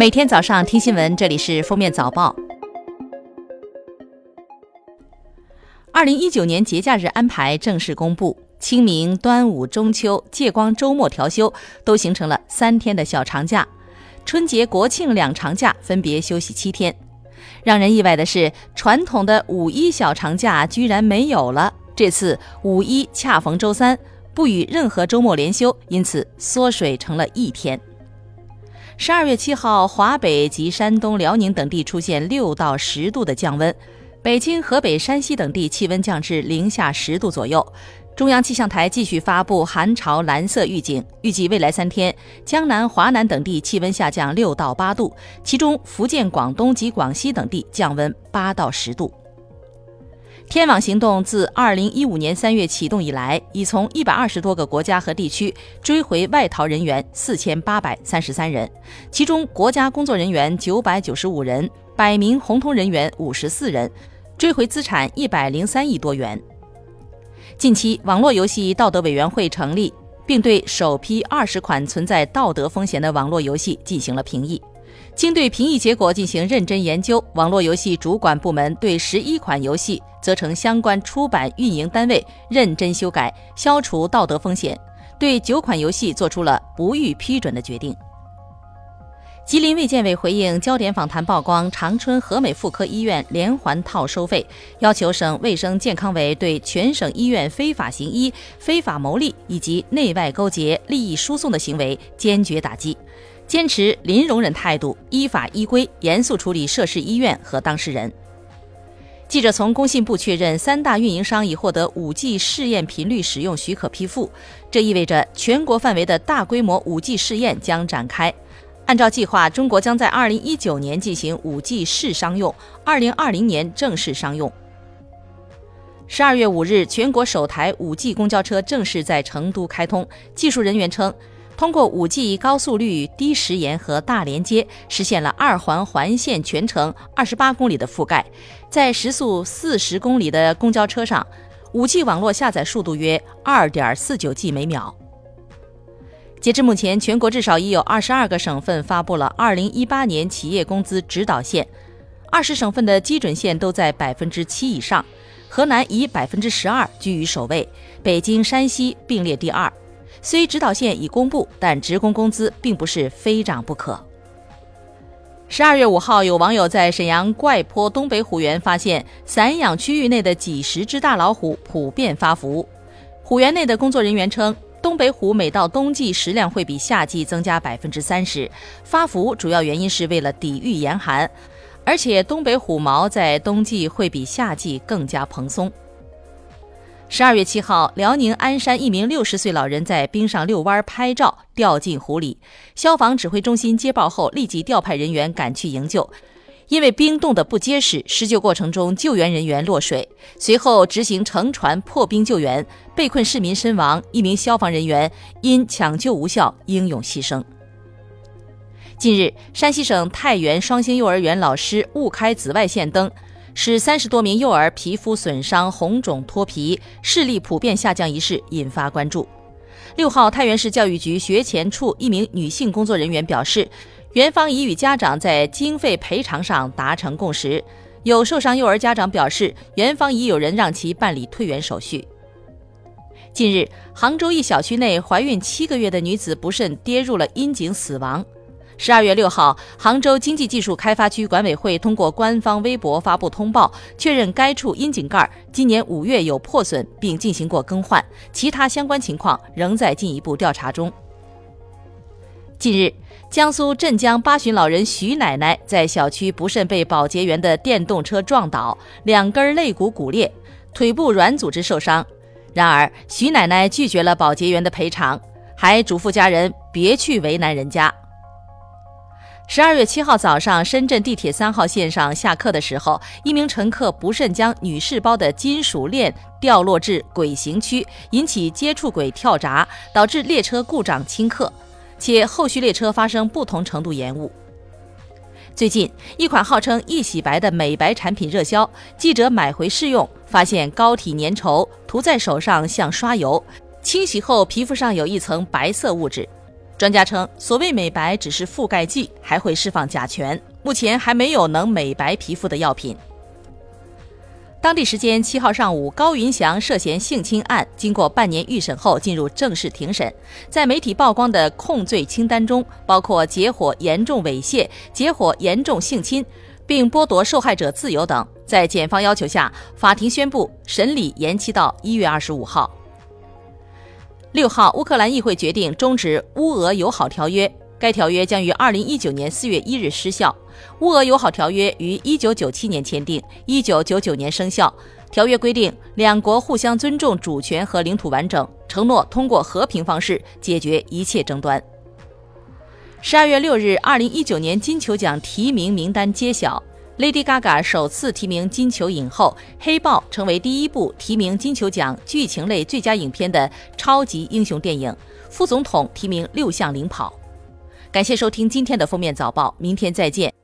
每天早上听新闻，这里是封面早报。二零一九年节假日安排正式公布，清明、端午、中秋、借光周末调休，都形成了三天的小长假。春节、国庆两长假分别休息七天。让人意外的是，传统的五一小长假居然没有了。这次五一恰逢周三，不与任何周末连休，因此缩水成了一天。十二月七号，华北及山东、辽宁等地出现六到十度的降温，北京、河北、山西等地气温降至零下十度左右。中央气象台继续发布寒潮蓝色预警，预计未来三天，江南、华南等地气温下降六到八度，其中福建、广东及广西等地降温八到十度。天网行动自二零一五年三月启动以来，已从一百二十多个国家和地区追回外逃人员四千八百三十三人，其中国家工作人员九百九十五人，百名红通人员五十四人，追回资产一百零三亿多元。近期，网络游戏道德委员会成立，并对首批二十款存在道德风险的网络游戏进行了评议。经对评议结果进行认真研究，网络游戏主管部门对十一款游戏责成相关出版运营单位认真修改，消除道德风险；对九款游戏作出了不予批准的决定。吉林卫健委回应焦点访谈曝光长春和美妇科医院连环套收费，要求省卫生健康委对全省医院非法行医、非法牟利以及内外勾结、利益输送的行为坚决打击。坚持零容忍态度，依法依规严肃处理涉事医院和当事人。记者从工信部确认，三大运营商已获得 5G 试验频率使用许可批复，这意味着全国范围的大规模 5G 试验将展开。按照计划，中国将在2019年进行 5G 试商用，2020年正式商用。十二月五日，全国首台 5G 公交车正式在成都开通。技术人员称。通过 5G 高速率低时延和大连接，实现了二环环线全程二十八公里的覆盖。在时速四十公里的公交车上，5G 网络下载速度约二点四九 G 每秒。截至目前，全国至少已有二十二个省份发布了二零一八年企业工资指导线，二十省份的基准线都在百分之七以上。河南以百分之十二居于首位，北京、山西并列第二。虽指导线已公布，但职工工资并不是非涨不可。十二月五号，有网友在沈阳怪坡东北虎园发现散养区域内的几十只大老虎普遍发福。虎园内的工作人员称，东北虎每到冬季食量会比夏季增加百分之三十，发福主要原因是为了抵御严寒，而且东北虎毛在冬季会比夏季更加蓬松。十二月七号，辽宁鞍山一名六十岁老人在冰上遛弯拍照，掉进湖里。消防指挥中心接报后，立即调派人员赶去营救。因为冰冻得不结实，施救过程中救援人员落水，随后执行乘船破冰救援，被困市民身亡，一名消防人员因抢救无效英勇牺牲。近日，山西省太原双星幼儿园老师误开紫外线灯。使三十多名幼儿皮肤损伤、红肿、脱皮、视力普遍下降一事引发关注。六号，太原市教育局学前处一名女性工作人员表示，园方已与家长在经费赔偿上达成共识。有受伤幼儿家长表示，园方已有人让其办理退园手续。近日，杭州一小区内怀孕七个月的女子不慎跌入了阴井死亡。十二月六号，杭州经济技术开发区管委会通过官方微博发布通报，确认该处窨井盖今年五月有破损，并进行过更换，其他相关情况仍在进一步调查中。近日，江苏镇江八旬老人徐奶奶在小区不慎被保洁员的电动车撞倒，两根肋骨骨裂，腿部软组织受伤。然而，徐奶奶拒绝了保洁员的赔偿，还嘱咐家人别去为难人家。十二月七号早上，深圳地铁三号线上下课的时候，一名乘客不慎将女士包的金属链掉落至轨行区，引起接触轨跳闸，导致列车故障轻客，且后续列车发生不同程度延误。最近，一款号称易洗白的美白产品热销，记者买回试用，发现膏体粘稠，涂在手上像刷油，清洗后皮肤上有一层白色物质。专家称，所谓美白只是覆盖剂，还会释放甲醛，目前还没有能美白皮肤的药品。当地时间七号上午，高云翔涉嫌性侵案经过半年预审后进入正式庭审。在媒体曝光的控罪清单中，包括结伙严重猥亵、结伙严重性侵，并剥夺受害者自由等。在检方要求下，法庭宣布审理延期到一月二十五号。六号，乌克兰议会决定终止乌俄友好条约。该条约将于二零一九年四月一日失效。乌俄友好条约于一九九七年签订，一九九九年生效。条约规定，两国互相尊重主权和领土完整，承诺通过和平方式解决一切争端。十二月六日，二零一九年金球奖提名名单揭晓，Lady Gaga 首次提名金球影后，《黑豹》成为第一部提名金球奖剧情类最佳影片的超级英雄电影。副总统提名六项领跑。感谢收听今天的封面早报，明天再见。